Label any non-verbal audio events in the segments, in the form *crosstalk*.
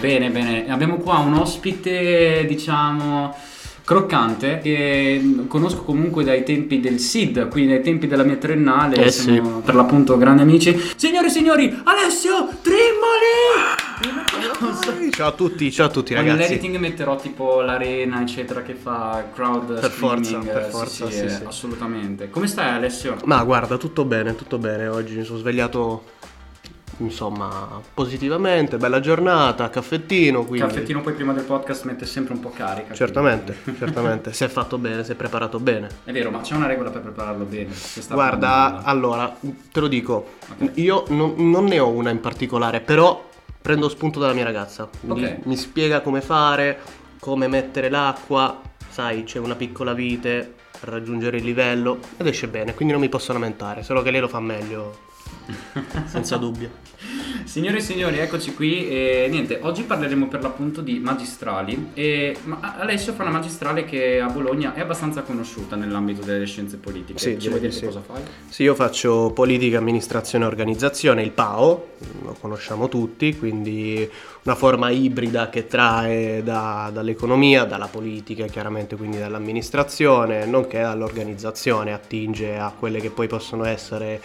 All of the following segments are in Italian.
Bene, bene. Abbiamo qua un ospite, diciamo, croccante che conosco comunque dai tempi del SID, quindi dai tempi della mia triennale. Eh siamo sì. per l'appunto grandi amici. Signore e signori, Alessio Trimmoli! Ciao a tutti, ciao a tutti Con ragazzi. l'editing metterò tipo l'arena, eccetera, che fa crowd Per forza, streaming. per Sì, forza, sì, sì, eh, sì. assolutamente. Come stai Alessio? Ma guarda, tutto bene, tutto bene. Oggi mi sono svegliato, insomma, positivamente, bella giornata, caffettino, quindi... Caffettino poi prima del podcast mette sempre un po' carica. Certamente, *laughs* certamente. Si è fatto bene, si è preparato bene. È vero, ma c'è una regola per prepararlo bene. se Guarda, allora, te lo dico, Ok. io non, non ne ho una in particolare, però prendo spunto dalla mia ragazza. Mi, Ok. mi spiega come fare, come mettere l'acqua, sai, c'è una piccola vite per raggiungere il livello ed esce bene, quindi non mi posso lamentare, solo che lei lo fa meglio, *laughs* senza dubbio. Signore e signori, eccoci qui e niente, oggi parleremo per l'appunto di magistrali e ma Alessio fa una magistrale che a Bologna è abbastanza conosciuta nell'ambito delle scienze politiche. Sì, Ci vuoi di dire sì. cosa fai? Sì, io faccio politica, amministrazione e organizzazione, il PAO, lo conosciamo tutti, quindi una forma ibrida che trae da- dall'economia, dalla politica chiaramente, quindi dall'amministrazione, nonché dall'organizzazione, attinge a quelle che poi possono essere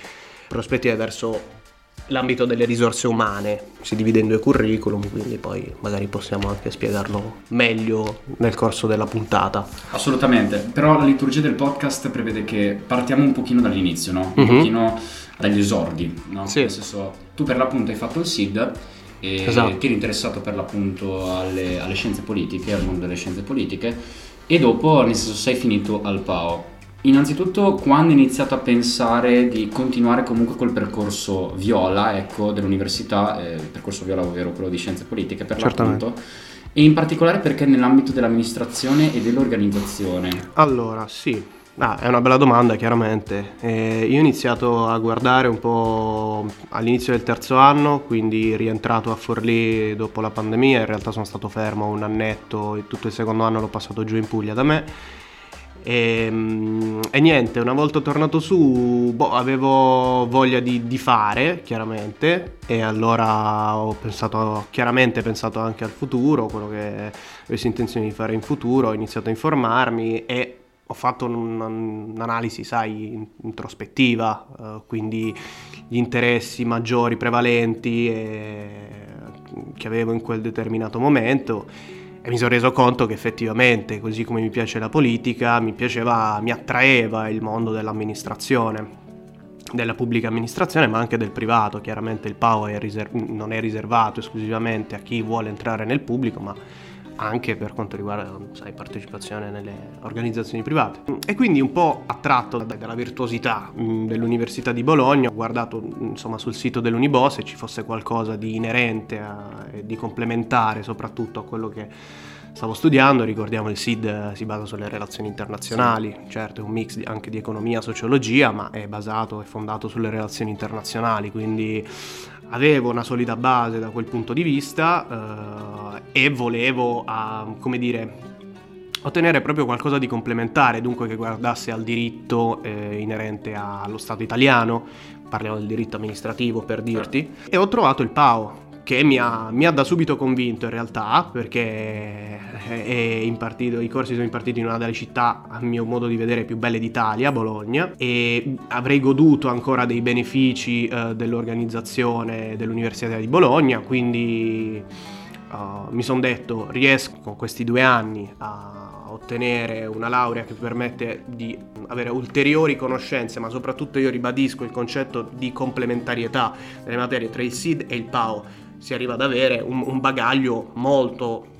prospettive verso l'ambito delle risorse umane, si divide in due curriculum, quindi poi magari possiamo anche spiegarlo meglio nel corso della puntata. Assolutamente, però la liturgia del podcast prevede che partiamo un pochino dall'inizio, no? Un Mhm. pochino dagli esordi, no? Sì. Nel senso, tu per l'appunto hai fatto il SID e Esatto. ti eri interessato per l'appunto alle, alle scienze politiche, al mondo delle scienze politiche e dopo, nel senso, sei finito al PAO. Innanzitutto, quando hai iniziato a pensare di continuare comunque col percorso viola, ecco, dell'università, eh, il percorso viola ovvero quello di scienze politiche per Certamente. l'appunto, e in particolare perché nell'ambito dell'amministrazione e dell'organizzazione. Allora, sì, Ah, è una bella domanda chiaramente. Eh, io ho iniziato a guardare un po' all'inizio del terzo anno, quindi rientrato a Forlì dopo la pandemia, in realtà sono stato fermo un annetto e tutto il secondo anno l'ho passato giù in Puglia da me. E, mm, e niente, una volta tornato su, boh, avevo voglia di, di fare, chiaramente, e allora ho pensato, chiaramente pensato anche al futuro, quello che avessi intenzione di fare in futuro, ho iniziato a informarmi e ho fatto un- un'analisi, sai, in- introspettiva, eh, quindi gli interessi maggiori, prevalenti eh, che avevo in quel determinato momento e mi sono reso conto che effettivamente, così come mi piace la politica, mi piaceva, mi attraeva il mondo dell'amministrazione della pubblica amministrazione ma anche del privato. Chiaramente il PAO è riser- non è riservato esclusivamente a chi vuole entrare nel pubblico ma anche per quanto riguarda sai, partecipazione nelle organizzazioni private. E quindi un po' attratto da- dalla virtuosità mh, dell'Università di Bologna ho guardato insomma sul sito dell'Unibo se ci fosse qualcosa di inerente a- e di complementare soprattutto a quello che stavo studiando, ricordiamo il SID eh, si basa sulle relazioni internazionali, certo è un mix anche di economia e sociologia, ma è basato e fondato sulle relazioni internazionali, quindi avevo una solida base da quel punto di vista eh, e volevo, ah, come dire, ottenere proprio qualcosa di complementare, dunque che guardasse al diritto eh, inerente allo Stato italiano, parliamo del diritto amministrativo per dirti, e ho trovato il PAO che mi ha, mi ha da subito convinto in realtà perché è impartito, i corsi sono impartiti in una delle città a mio modo di vedere più belle d'Italia, Bologna, e avrei goduto ancora dei benefici eh, dell'organizzazione dell'Università di Bologna, quindi Uh, mi sono detto riesco con questi due anni a ottenere una laurea che permette di avere ulteriori conoscenze, ma soprattutto io ribadisco il concetto di complementarietà delle materie tra il SID e il PAO. Si arriva ad avere un, un bagaglio molto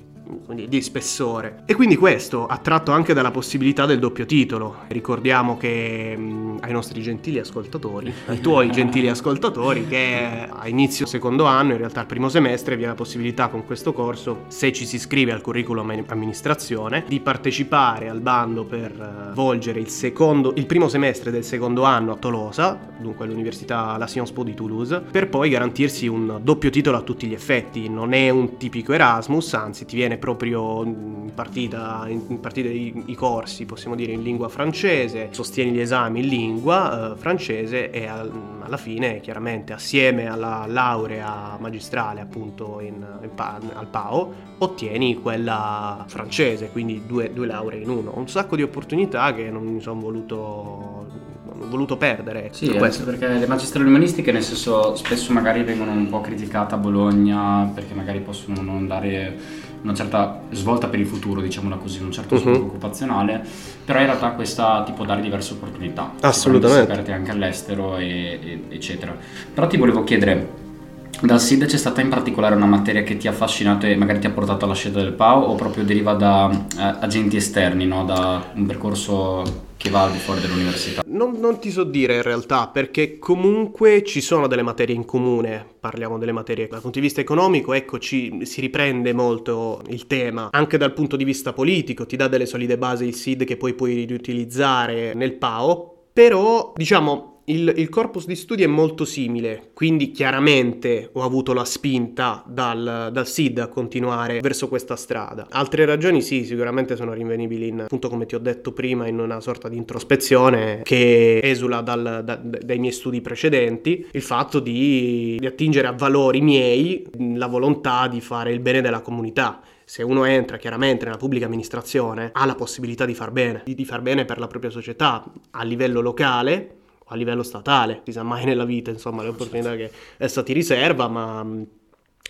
di spessore. E quindi questo, attratto anche dalla possibilità del doppio titolo. Ricordiamo che mh, ai nostri gentili ascoltatori, ai tuoi gentili ascoltatori, che a inizio secondo anno, in realtà al primo semestre, vi è la possibilità con questo corso, se ci si iscrive al curriculum amministrazione, di partecipare al bando per eh, volgere il, secondo, il primo semestre del secondo anno a Tolosa, dunque all'Università La Sciences Po di Toulouse, per poi garantirsi un doppio titolo a tutti gli effetti. Non è un tipico Erasmus, anzi ti viene tiene proprio in partita, in partita i, i, corsi, possiamo dire, in lingua francese, sostiene gli esami in lingua eh, francese e al, alla fine, chiaramente, assieme alla laurea magistrale appunto in, in, al PAO, ottieni quella francese, quindi due, due lauree in uno. Un sacco di opportunità che non mi sono voluto voluto perdere. Sì, questo. perché le magistrali umanistiche nel senso spesso magari vengono un po' criticate a Bologna perché magari possono non dare una certa svolta per il futuro, diciamola così, un certo sviluppo uh-huh. occupazionale, però in realtà questa ti può dare diverse opportunità. Assolutamente. aperte anche all'estero, e, e, eccetera. Però ti volevo chiedere, dal SID c'è stata in particolare una materia che ti ha affascinato e magari ti ha portato alla scelta del PAO o proprio deriva da eh, agenti esterni, no? da un percorso che va al di fuori dell'università? Non, non, ti so dire in realtà, perché comunque ci sono delle materie in comune, parliamo delle materie dal punto di vista economico, ecco, ci, si riprende molto il tema, anche dal punto di vista politico, ti dà delle solide basi il SID che poi puoi riutilizzare nel PAO, però diciamo il, il, corpus di studi è molto simile, quindi chiaramente ho avuto la spinta dal, dal, SID a continuare verso questa strada. Altre ragioni sì, sicuramente sono rinvenibili in, appunto come ti ho detto prima, in una sorta di introspezione che esula dal, da, dai miei studi precedenti, il fatto di, di attingere a valori miei, la volontà di fare il bene della comunità se uno entra chiaramente nella pubblica amministrazione ha la possibilità di far bene, di, di far bene per la propria società a livello locale a livello statale, si sa mai nella vita, insomma, le opportunità che essa ti riserva, ma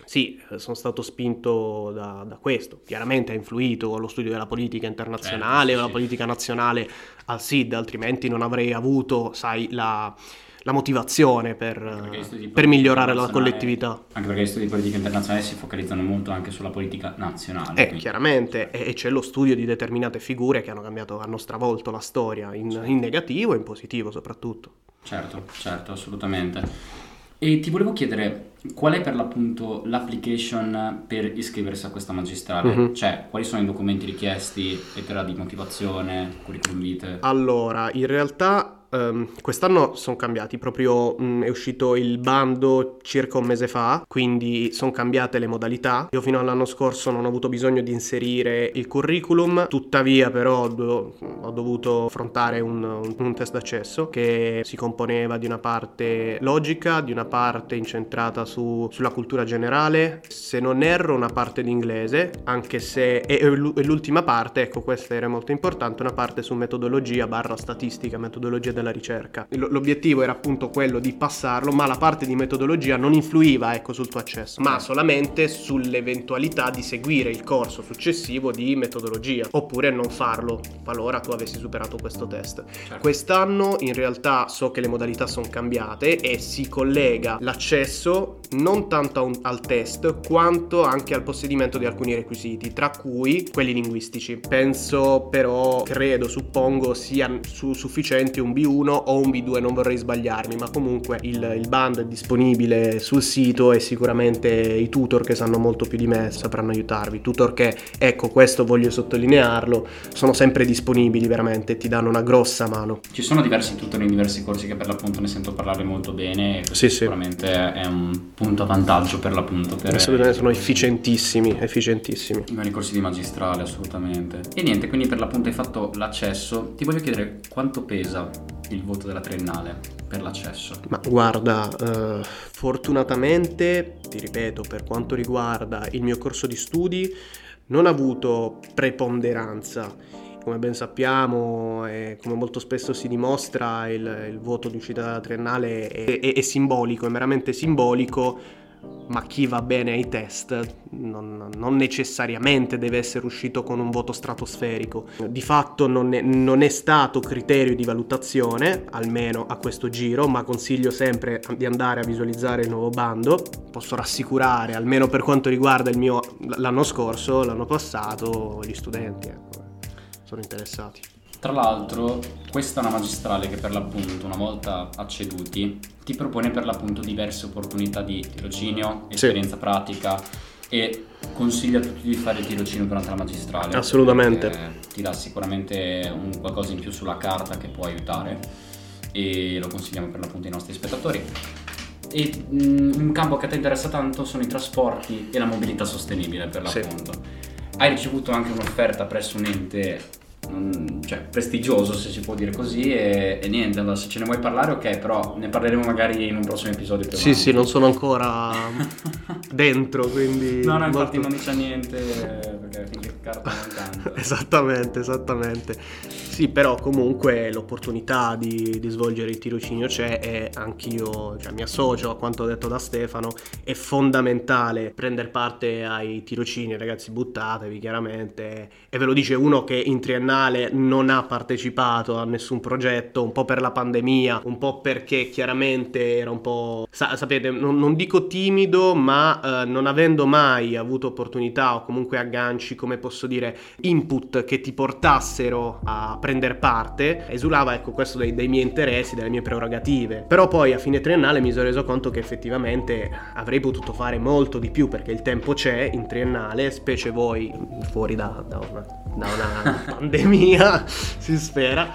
sì, sono stato spinto da, da, questo. Chiaramente ha influito lo studio della politica internazionale certo, o la politica nazionale al SID, altrimenti non avrei avuto, sai, la, la motivazione per, per migliorare la collettività. Anche perché gli studi di politica internazionale si focalizzano molto anche sulla politica nazionale. Eh, chiaramente, e, c'è lo studio di determinate figure che hanno cambiato, hanno stravolto la storia in, in negativo e in positivo soprattutto. Certo, certo, assolutamente. E ti volevo chiedere qual è per l'appunto l'application per iscriversi a questa magistrale? Mm-hmm. Cioè, quali sono i documenti richiesti, lettera di motivazione, curriculum vitae? Allora, in realtà Um, quest'anno sono cambiati, proprio um, è uscito il bando circa un mese fa, quindi sono cambiate le modalità. Io fino all'anno scorso non ho avuto bisogno di inserire il curriculum, tuttavia però do- ho dovuto affrontare un, un, test d'accesso che si componeva di una parte logica, di una parte incentrata su, sulla cultura generale, se non erro una parte di inglese, anche se è l'ultima parte, ecco questa era molto importante, una parte su metodologia barra statistica, metodologia della della ricerca. L'obiettivo era appunto quello di passarlo, ma la parte di metodologia non influiva ecco, sul tuo accesso, ma solamente sull'eventualità di seguire il corso successivo di metodologia, oppure non farlo qualora tu avessi superato questo test. Certo. Quest'anno in realtà so che le modalità sono cambiate e si collega l'accesso non tanto un, al test quanto anche al possedimento di alcuni requisiti, tra cui quelli linguistici. Penso però, credo, suppongo sia su, sufficienti un B1 B1 o un B2, non vorrei sbagliarmi, ma comunque il, il bando è disponibile sul sito e sicuramente i tutor che sanno molto più di me sapranno aiutarvi. Tutor che, ecco, questo voglio sottolinearlo, sono sempre disponibili veramente, ti danno una grossa mano. Ci sono diversi tutor in diversi corsi che per l'appunto ne sento parlare molto bene sì, sicuramente sì. è un punto a vantaggio per l'appunto. Per assolutamente, sono efficientissimi, efficientissimi. I corsi di magistrale, assolutamente. E niente, quindi per l'appunto hai fatto l'accesso. Ti voglio chiedere quanto pesa il voto della triennale per l'accesso? Ma guarda, eh, fortunatamente, ti ripeto, per quanto riguarda il mio corso di studi, non ha avuto preponderanza. Come ben sappiamo e come molto spesso si dimostra, il, il voto di uscita della triennale è, è, è simbolico, è meramente simbolico ma chi va bene ai test non, non, necessariamente deve essere uscito con un voto stratosferico. Di fatto non è, non è, stato criterio di valutazione, almeno a questo giro, ma consiglio sempre di andare a visualizzare il nuovo bando. Posso rassicurare, almeno per quanto riguarda mio l'anno scorso, l'anno passato, gli studenti ecco, sono interessati. Tra l'altro, questa è una magistrale che per l'appunto, una volta acceduti, ti propone per l'appunto diverse opportunità di tirocinio, esperienza sì. pratica e consiglia a tutti di fare tirocinio durante la magistrale. Assolutamente. Ti dà sicuramente un qualcosa in più sulla carta che può aiutare e lo consigliamo per l'appunto ai nostri spettatori. E um, un campo che a te interessa tanto sono i trasporti e la mobilità sostenibile per l'appunto. Sì hai ricevuto anche un'offerta presso un ente cioè, prestigioso se si può dire così e, e, niente, allora se ce ne vuoi parlare ok, però ne parleremo magari in un prossimo episodio più Sì, avanti. sì, non sono ancora *laughs* dentro, quindi... No, no, infatti molto... non dice niente perché finché carta non canta. *laughs* esattamente, esattamente. Sì, però comunque l'opportunità di, di, svolgere il tirocinio c'è e anch'io cioè, mi associo a quanto detto da Stefano, è fondamentale prendere parte ai tirocini, ragazzi buttatevi chiaramente. E ve lo dice uno che in triennale non ha partecipato a nessun progetto, un po' per la pandemia, un po' perché chiaramente era un po', sa- sapete, non, non, dico timido, ma eh, non avendo mai avuto opportunità o comunque agganci, come posso dire, input che ti portassero a prendere parte, esulava ecco questo dei, dei, miei interessi, delle mie prerogative. Però poi a fine triennale mi sono reso conto che effettivamente avrei potuto fare molto di più perché il tempo c'è in triennale, specie voi fuori da, da una, da una *laughs* pandemia, si spera,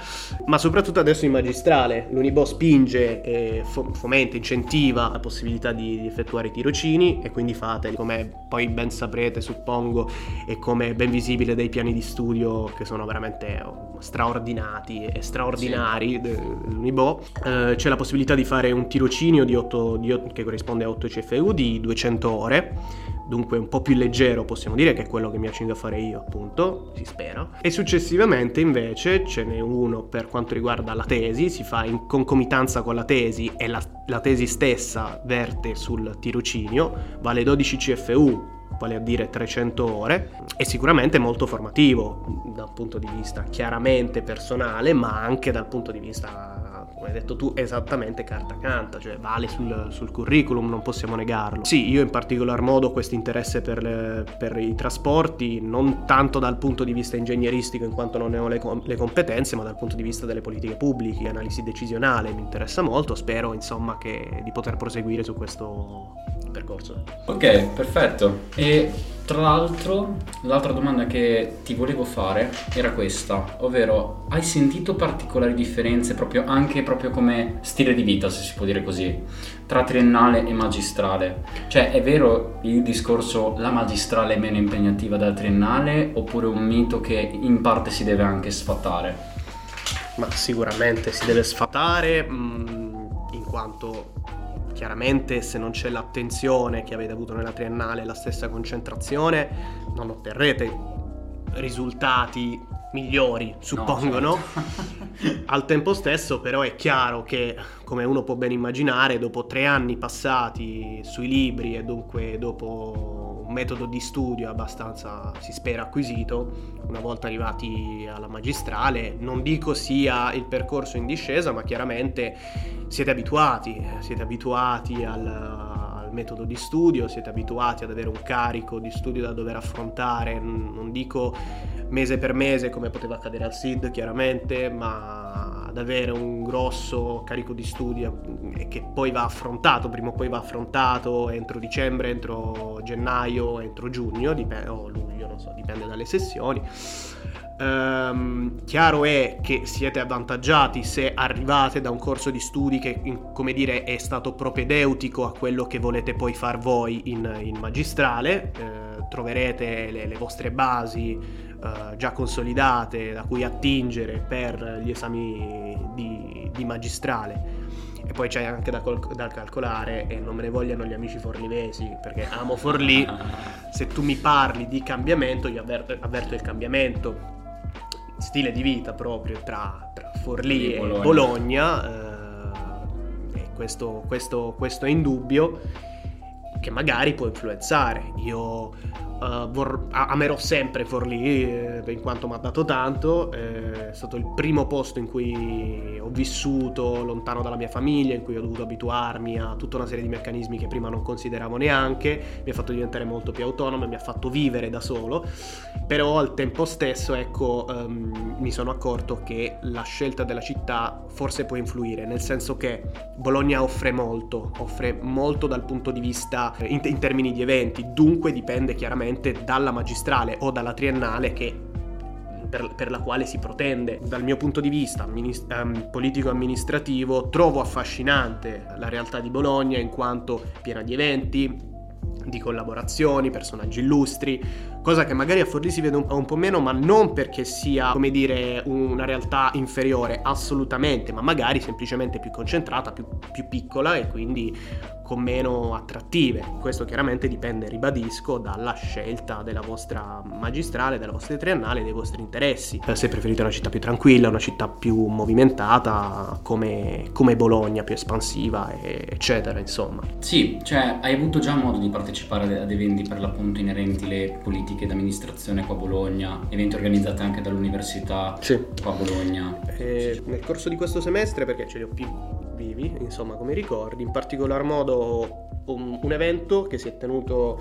ma soprattutto adesso in magistrale. L'Unibo spinge e fomenta, incentiva la possibilità di, di effettuare i tirocini e quindi fateli, come poi ben saprete suppongo e come ben visibile dai piani di studio che sono veramente straordinati e straordinari sì. dell'Unibo, eh, c'è la possibilità di fare un tirocinio di 8, di 8, che corrisponde a 8 CFU di 200 ore, dunque un po' più leggero possiamo dire che è quello che mi accingo a fare io appunto, si spera. E successivamente invece ce n'è uno per quanto riguarda la tesi, si fa in concomitanza con la tesi e la, la tesi stessa verte sul tirocinio, vale 12 CFU vale a dire 300 ore, è sicuramente molto formativo dal punto di vista chiaramente personale, ma anche dal punto di vista, come hai detto tu, esattamente carta canta, cioè vale sul, sul curriculum, non possiamo negarlo. Sì, io in particolar modo questo interesse per, per, i trasporti, non tanto dal punto di vista ingegneristico in quanto non ne ho le, le competenze, ma dal punto di vista delle politiche pubbliche, analisi decisionale, mi interessa molto, spero insomma che, di poter proseguire su questo percorso. Ok, perfetto. E tra l'altro, l'altra domanda che ti volevo fare era questa, ovvero hai sentito particolari differenze proprio anche proprio come stile di vita, se si può dire così, tra triennale e magistrale? Cioè, è vero il discorso la magistrale è meno impegnativa della triennale oppure un mito che in parte si deve anche sfatare? Ma sicuramente si deve sfatare mh, mm, in quanto Chiaramente se non c'è l'attenzione che avete avuto nella triennale, la stessa concentrazione, non otterrete risultati migliori, suppongo, no? Certo. Al tempo stesso però è chiaro che, come uno può ben immaginare, dopo tre anni passati sui libri e dunque dopo un metodo di studio abbastanza, si spera, acquisito, una volta arrivati alla magistrale, non dico sia il percorso in discesa, ma chiaramente siete abituati, siete abituati al, al, metodo di studio, siete abituati ad avere un carico di studio da dover affrontare, non dico mese per mese come poteva accadere al SID chiaramente, ma ad avere un grosso carico di studio che poi va affrontato, prima o poi va affrontato entro dicembre, entro gennaio, entro giugno, dipende, o luglio, non so, dipende dalle sessioni. Um, chiaro è che siete avvantaggiati se arrivate da un corso di studi che, come dire, è stato propedeutico a quello che volete poi far voi in, in magistrale. Uh, troverete le, le, vostre basi uh, già consolidate da cui attingere per gli esami di, di magistrale. E poi c'è anche da, col- da, calcolare, e non me ne vogliano gli amici forlivesi, perché amo Forlì. Se tu mi parli di cambiamento, io avverto, avverto il cambiamento stile di vita proprio tra, tra Forlì e Bologna, Bologna eh, e questo, questo, questo è indubbio che magari può influenzare. Io Uh, vor- amerò sempre Forlì eh, in quanto mi ha dato tanto, eh, è stato il primo posto in cui ho vissuto lontano dalla mia famiglia, in cui ho dovuto abituarmi a tutta una serie di meccanismi che prima non consideravo neanche, mi ha fatto diventare molto più autonomo, mi ha fatto vivere da solo, però al tempo stesso ecco um, mi sono accorto che la scelta della città forse può influire, nel senso che Bologna offre molto, offre molto dal punto di vista in, in termini di eventi, dunque dipende chiaramente dalla magistrale o dalla triennale che per, per, la quale si protende. Dal mio punto di vista amminist- um, politico-amministrativo trovo affascinante la realtà di Bologna in quanto piena di eventi, di collaborazioni, personaggi illustri, cosa che magari a Forlì si vede un, un, po' meno, ma non perché sia, come dire, una realtà inferiore, assolutamente, ma magari semplicemente più concentrata, più, più piccola e quindi con meno attrattive. Questo chiaramente dipende, ribadisco, dalla scelta della vostra magistrale, della vostra triennale, dei vostri interessi. Se preferite una città più tranquilla, una città più movimentata, come, come Bologna, più espansiva, eccetera, insomma. Sì, cioè hai avuto già modo di partecipare ad eventi per l'appunto inerenti alle politiche d'amministrazione qua a Bologna, eventi organizzati anche dall'università sì. qua a Bologna. Eh, nel corso di questo semestre, perché ce li ho più vivi, insomma, come ricordi, in particolar modo un, un evento che si è tenuto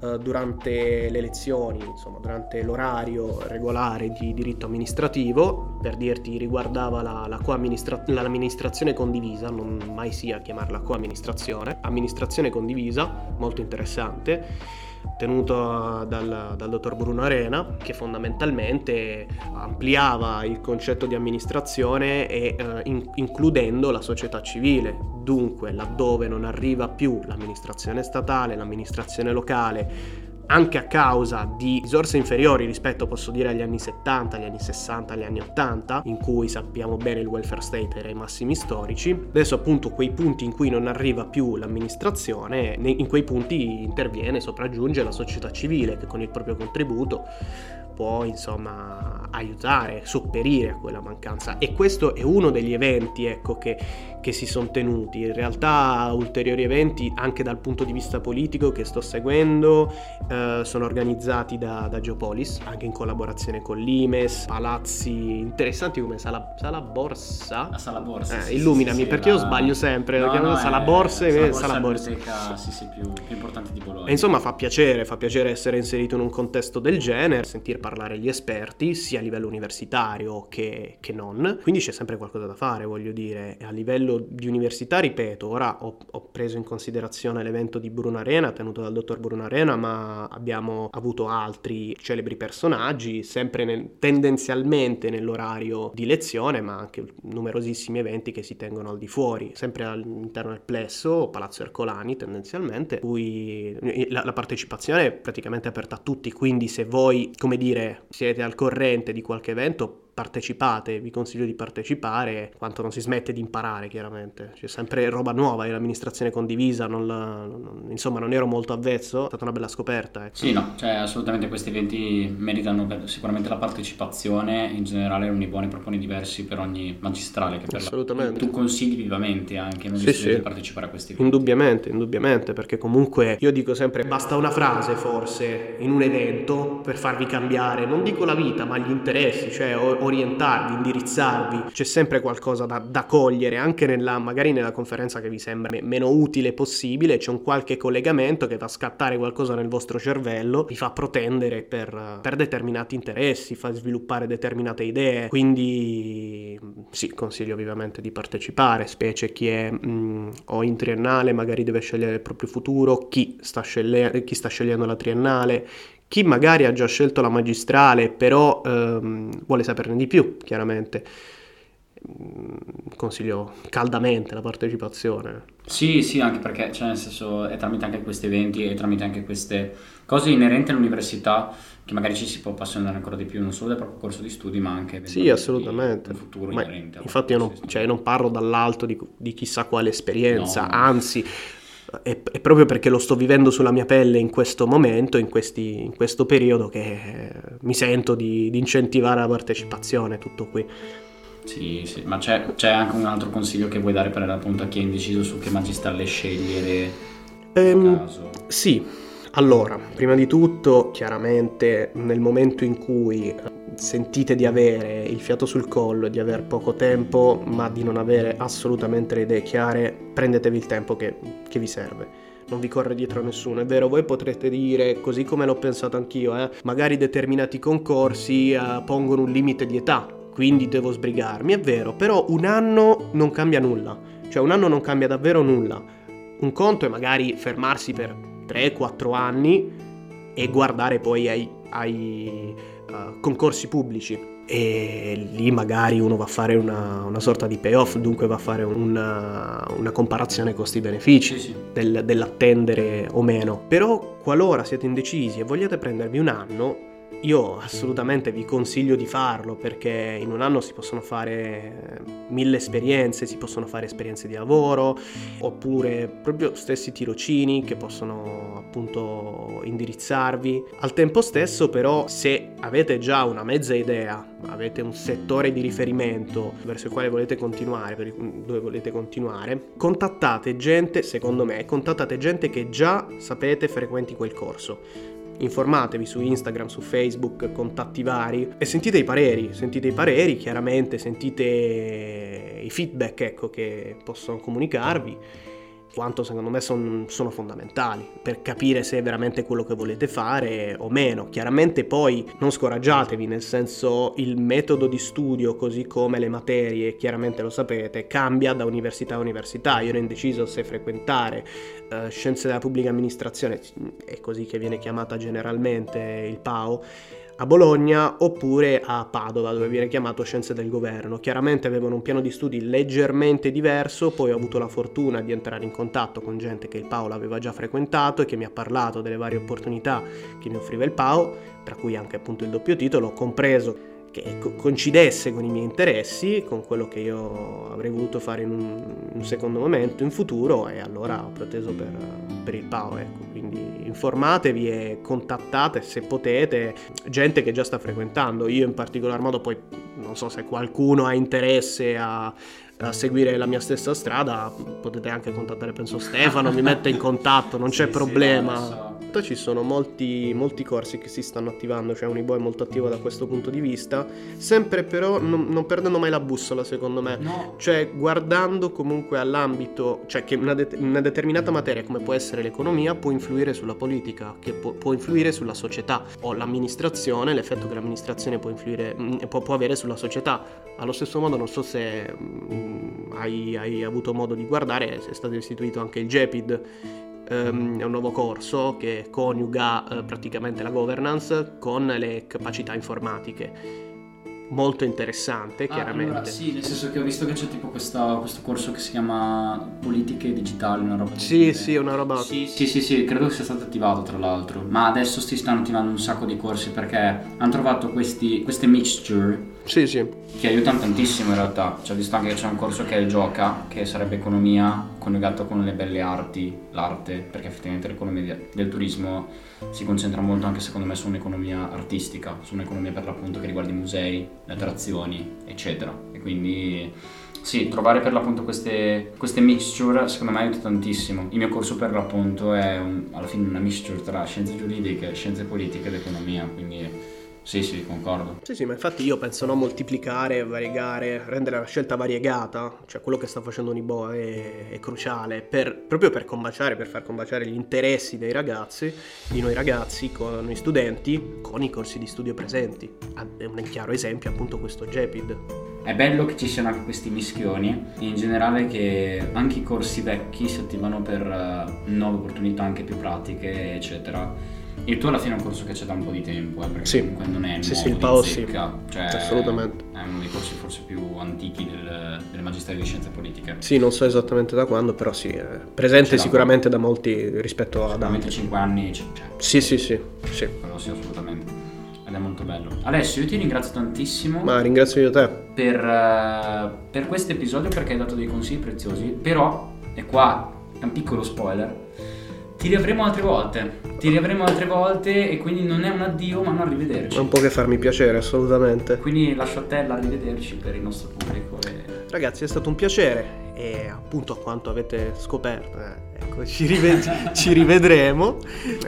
uh, durante le lezioni, insomma, durante l'orario regolare di diritto amministrativo, per dirti riguardava la, la coamministra- l'amministrazione condivisa, non mai sia chiamarla coamministrazione, amministrazione condivisa, molto interessante tenuto dal, dal dottor Bruno Arena, che fondamentalmente ampliava il concetto di amministrazione e eh, in, includendo la società civile. Dunque, laddove non arriva più l'amministrazione statale, l'amministrazione locale, anche a causa di risorse inferiori rispetto, posso dire, agli anni 70, agli anni 60, agli anni 80, in cui sappiamo bene il welfare state era ai massimi storici. Adesso appunto quei punti in cui non arriva più l'amministrazione, in quei punti interviene, sopraggiunge la società civile che con il proprio contributo può insomma aiutare, sopperire a quella mancanza e questo è uno degli eventi ecco, che, che si sono tenuti. In realtà ulteriori eventi anche dal punto di vista politico che sto seguendo eh, sono organizzati da, da, Geopolis, anche in collaborazione con l'Imes, palazzi interessanti come Sala, Sala Borsa. La Sala Borsa. Eh, sì, illuminami sì, perché la... io sbaglio sempre, no, chiamano no, Sala Borsa e Sala Borsa. Sala Sì, sì, più, più importante di Bologna. E insomma fa piacere, fa piacere essere inserito in un contesto del genere, sentire parlare gli esperti sia a livello universitario che, che non. Quindi c'è sempre qualcosa da fare, voglio dire. A livello di università, ripeto, ora ho, ho preso in considerazione l'evento di Bruno Arena, tenuto dal dottor Bruno Arena, ma abbiamo avuto altri celebri personaggi, sempre nel, tendenzialmente nell'orario di lezione, ma anche numerosissimi eventi che si tengono al di fuori, sempre all'interno del plesso, Palazzo Ercolani tendenzialmente, cui la, la partecipazione è praticamente aperta a tutti, quindi se voi, come dire, siete al corrente di qualche evento, partecipate, vi consiglio di partecipare, quanto non si smette di imparare chiaramente, c'è sempre roba nuova e l'amministrazione condivisa, non la, non, insomma non ero molto avvezzo, è stata una bella scoperta. Ecco. Sì, no, cioè assolutamente questi eventi meritano sicuramente la partecipazione, in generale Uniboni propone diversi per ogni magistrale che per assolutamente. La, tu consigli vivamente anche non sì, sì. di partecipare a questi eventi. Indubbiamente, indubbiamente, perché comunque io dico sempre basta una frase forse in un evento per farvi cambiare, non dico la vita, ma gli interessi, cioè orientarvi, indirizzarvi, c'è sempre qualcosa da, da cogliere, anche nella, magari nella conferenza che vi sembra meno utile possibile, c'è un qualche collegamento che fa scattare qualcosa nel vostro cervello, vi fa protendere per, per determinati interessi, fa sviluppare determinate idee, quindi sì, consiglio vivamente di partecipare, specie chi è mh, o in triennale magari deve scegliere il proprio futuro, chi sta, sceglie- chi sta scegliendo la triennale, chi magari ha già scelto la magistrale, però ehm, vuole saperne di più, chiaramente, mm, consiglio caldamente la partecipazione. Sì, sì, anche perché, cioè, nel senso, è tramite anche questi eventi e tramite anche queste cose inerenti all'università che magari ci si può appassionare ancora di più, non solo del proprio corso di studi, ma anche sì, assolutamente. un futuro ma inerente. Infatti io non, cioè, non, parlo dall'alto di, di chissà quale esperienza, no. anzi è, è, proprio perché lo sto vivendo sulla mia pelle in questo momento, in, questi, in questo periodo, che eh, mi sento di, di, incentivare la partecipazione, tutto qui. Sì, sì, ma c'è, c'è, anche un altro consiglio che vuoi dare per appunto a chi è indeciso su che magistrale scegliere? Ehm, sì, allora, prima di tutto, chiaramente nel momento in cui sentite di avere il fiato sul collo, di aver poco tempo, ma di non avere assolutamente le idee chiare, prendetevi il tempo che, che vi serve non vi corre dietro nessuno. È vero, voi potrete dire, così come l'ho pensato anch'io, eh, magari determinati concorsi eh, pongono un limite di età, quindi devo sbrigarmi. È vero, però un anno non cambia nulla. Cioè un anno non cambia davvero nulla. Un conto è magari fermarsi per 3-4 anni e guardare poi ai, ai uh, concorsi pubblici. e lì magari uno va a fare una, una sorta di payoff, dunque va a fare una, una comparazione costi-benefici Sì, sì. del- dell'attendere o meno. Però qualora siete indecisi e vogliate prendervi un anno, io assolutamente vi consiglio di farlo perché in un anno si possono fare eh, mille esperienze, si possono fare esperienze di lavoro oppure proprio stessi tirocini che possono appunto indirizzarvi. Al tempo stesso però se avete già una mezza idea, avete un settore di riferimento verso il quale volete continuare, dove volete continuare, contattate gente, secondo me, contattate gente che già sapete frequenti quel corso informatevi su Instagram, su Facebook, contatti vari e sentite i pareri, sentite i pareri, chiaramente sentite i feedback ecco, che possono comunicarvi, quanto secondo me son- sono fondamentali per capire se è veramente quello che volete fare o meno. Chiaramente poi non scoraggiatevi, nel senso il metodo di studio, così come le materie, chiaramente lo sapete, cambia da università a università. Io ero indeciso se frequentare eh, scienze della pubblica amministrazione, è così che viene chiamata generalmente il PAO, a Bologna oppure a Padova dove viene chiamato Scienze del Governo. Chiaramente avevano un piano di studi leggermente diverso, poi ho avuto la fortuna di entrare in contatto con gente che il PAO l'aveva già frequentato e che mi ha parlato delle varie opportunità che mi offriva il PAO, tra cui anche appunto il doppio titolo, compreso che co- coincidesse con i miei interessi, con quello che io avrei voluto fare in un, in un secondo momento, in futuro, e allora ho preteso per, per il PAO. Ecco. Quindi informatevi e contattate se potete gente che già sta frequentando. Io in particolar modo poi non so se qualcuno ha interesse a, a seguire la mia stessa strada, potete anche contattare penso Stefano, mi mette in contatto, non *laughs* Sì, c'è sì, problema. Adesso- Ci sono molti, molti corsi che si stanno attivando, cioè Unibo è molto attivo da questo punto di vista, sempre però non, non perdendo mai la bussola secondo me. No, Cioè, guardando comunque all'ambito, cioè che una, det- una determinata materia, come può essere l'economia, può influire sulla politica, che può, può influire sulla società, o l'amministrazione, l'effetto che l'amministrazione può, influire, mm, può, può avere sulla società. Allo stesso modo, non so se mm, hai, hai avuto modo di guardare, è stato istituito anche il GEPID. Ehm, è un nuovo corso che coniuga eh, praticamente la governance con le capacità informatiche. Molto interessante, Ah, chiaramente. allora, sì, nel senso che ho visto che c'è tipo questa- questo corso che si chiama Politiche Digitali, una roba Sì, sì, è una roba Sì, sì, sì, sì, credo che sia stato attivato tra l'altro. Ma adesso si stanno attivando un sacco di corsi perché hanno trovato questi, queste mixture Sì, sì. che aiutano tantissimo in realtà. Cioè, ho visto anche che c'è un corso che è Gioca, che sarebbe economia coniugato con le belle arti, l'arte, perché effettivamente l'economia de- del turismo si concentra molto anche secondo me su un'economia artistica, su un'economia per l'appunto che riguarda i musei, le attrazioni, eccetera. E quindi sì, trovare per l'appunto queste, queste mixture secondo me aiuta tantissimo. Il mio corso per l'appunto è un- alla fine una mixture tra scienze giuridiche, scienze politiche ed economia, quindi sì, sì, concordo. Sì, sì, ma infatti io penso no, moltiplicare, variegare, rendere la scelta variegata, cioè quello che sta facendo Unibo è, è cruciale per- proprio per combaciare, per far combaciare gli interessi dei ragazzi, di noi ragazzi, con noi studenti, con i corsi di studio presenti. È un chiaro esempio appunto questo GEPID. È bello che ci siano anche questi mischioni in generale che anche i corsi vecchi si attivano per eh, nuove opportunità anche più pratiche, eccetera. Il tuo alla fine è un corso che c'è da un po' di tempo, eh, perché Sì. comunque non è Sì, nuovo sì, il di PAO sì. cioè Assolutamente. È uno dei corsi forse più antichi del, del Magistero di Scienze Politiche. Sì, non so esattamente da quando, però sì, è presente l'ha. sicuramente da molti rispetto ad altri. 5 anni c'è, c'è, Sì, sì, sì, sì. quello sì assolutamente. Ed è molto bello. Alessio, io ti ringrazio tantissimo. Ma ringrazio io te. per, eh, per questo episodio perché hai dato dei consigli preziosi, però, e qua è un piccolo spoiler, ti riavremo altre volte, ti riavremo altre volte e quindi non è un addio ma un arrivederci. Non può che farmi piacere, assolutamente. Quindi lascio a te l'arrivederci per il nostro pubblico. E... Ragazzi, è stato un piacere e appunto a quanto avete scoperto, eh, ecco, ci, rive- *laughs* ci rivedremo.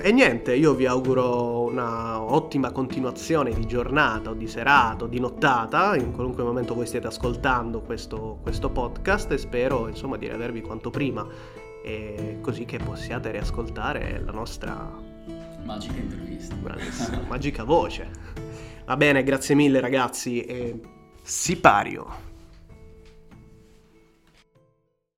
E niente, io vi auguro una ottima continuazione di giornata o di serata o di nottata, in qualunque momento voi stiate ascoltando questo, questo podcast e spero insomma di rivedervi quanto prima e così che possiate riascoltare la nostra Magica intervista. bravissima, magica voce. Va bene, grazie mille ragazzi e sipario.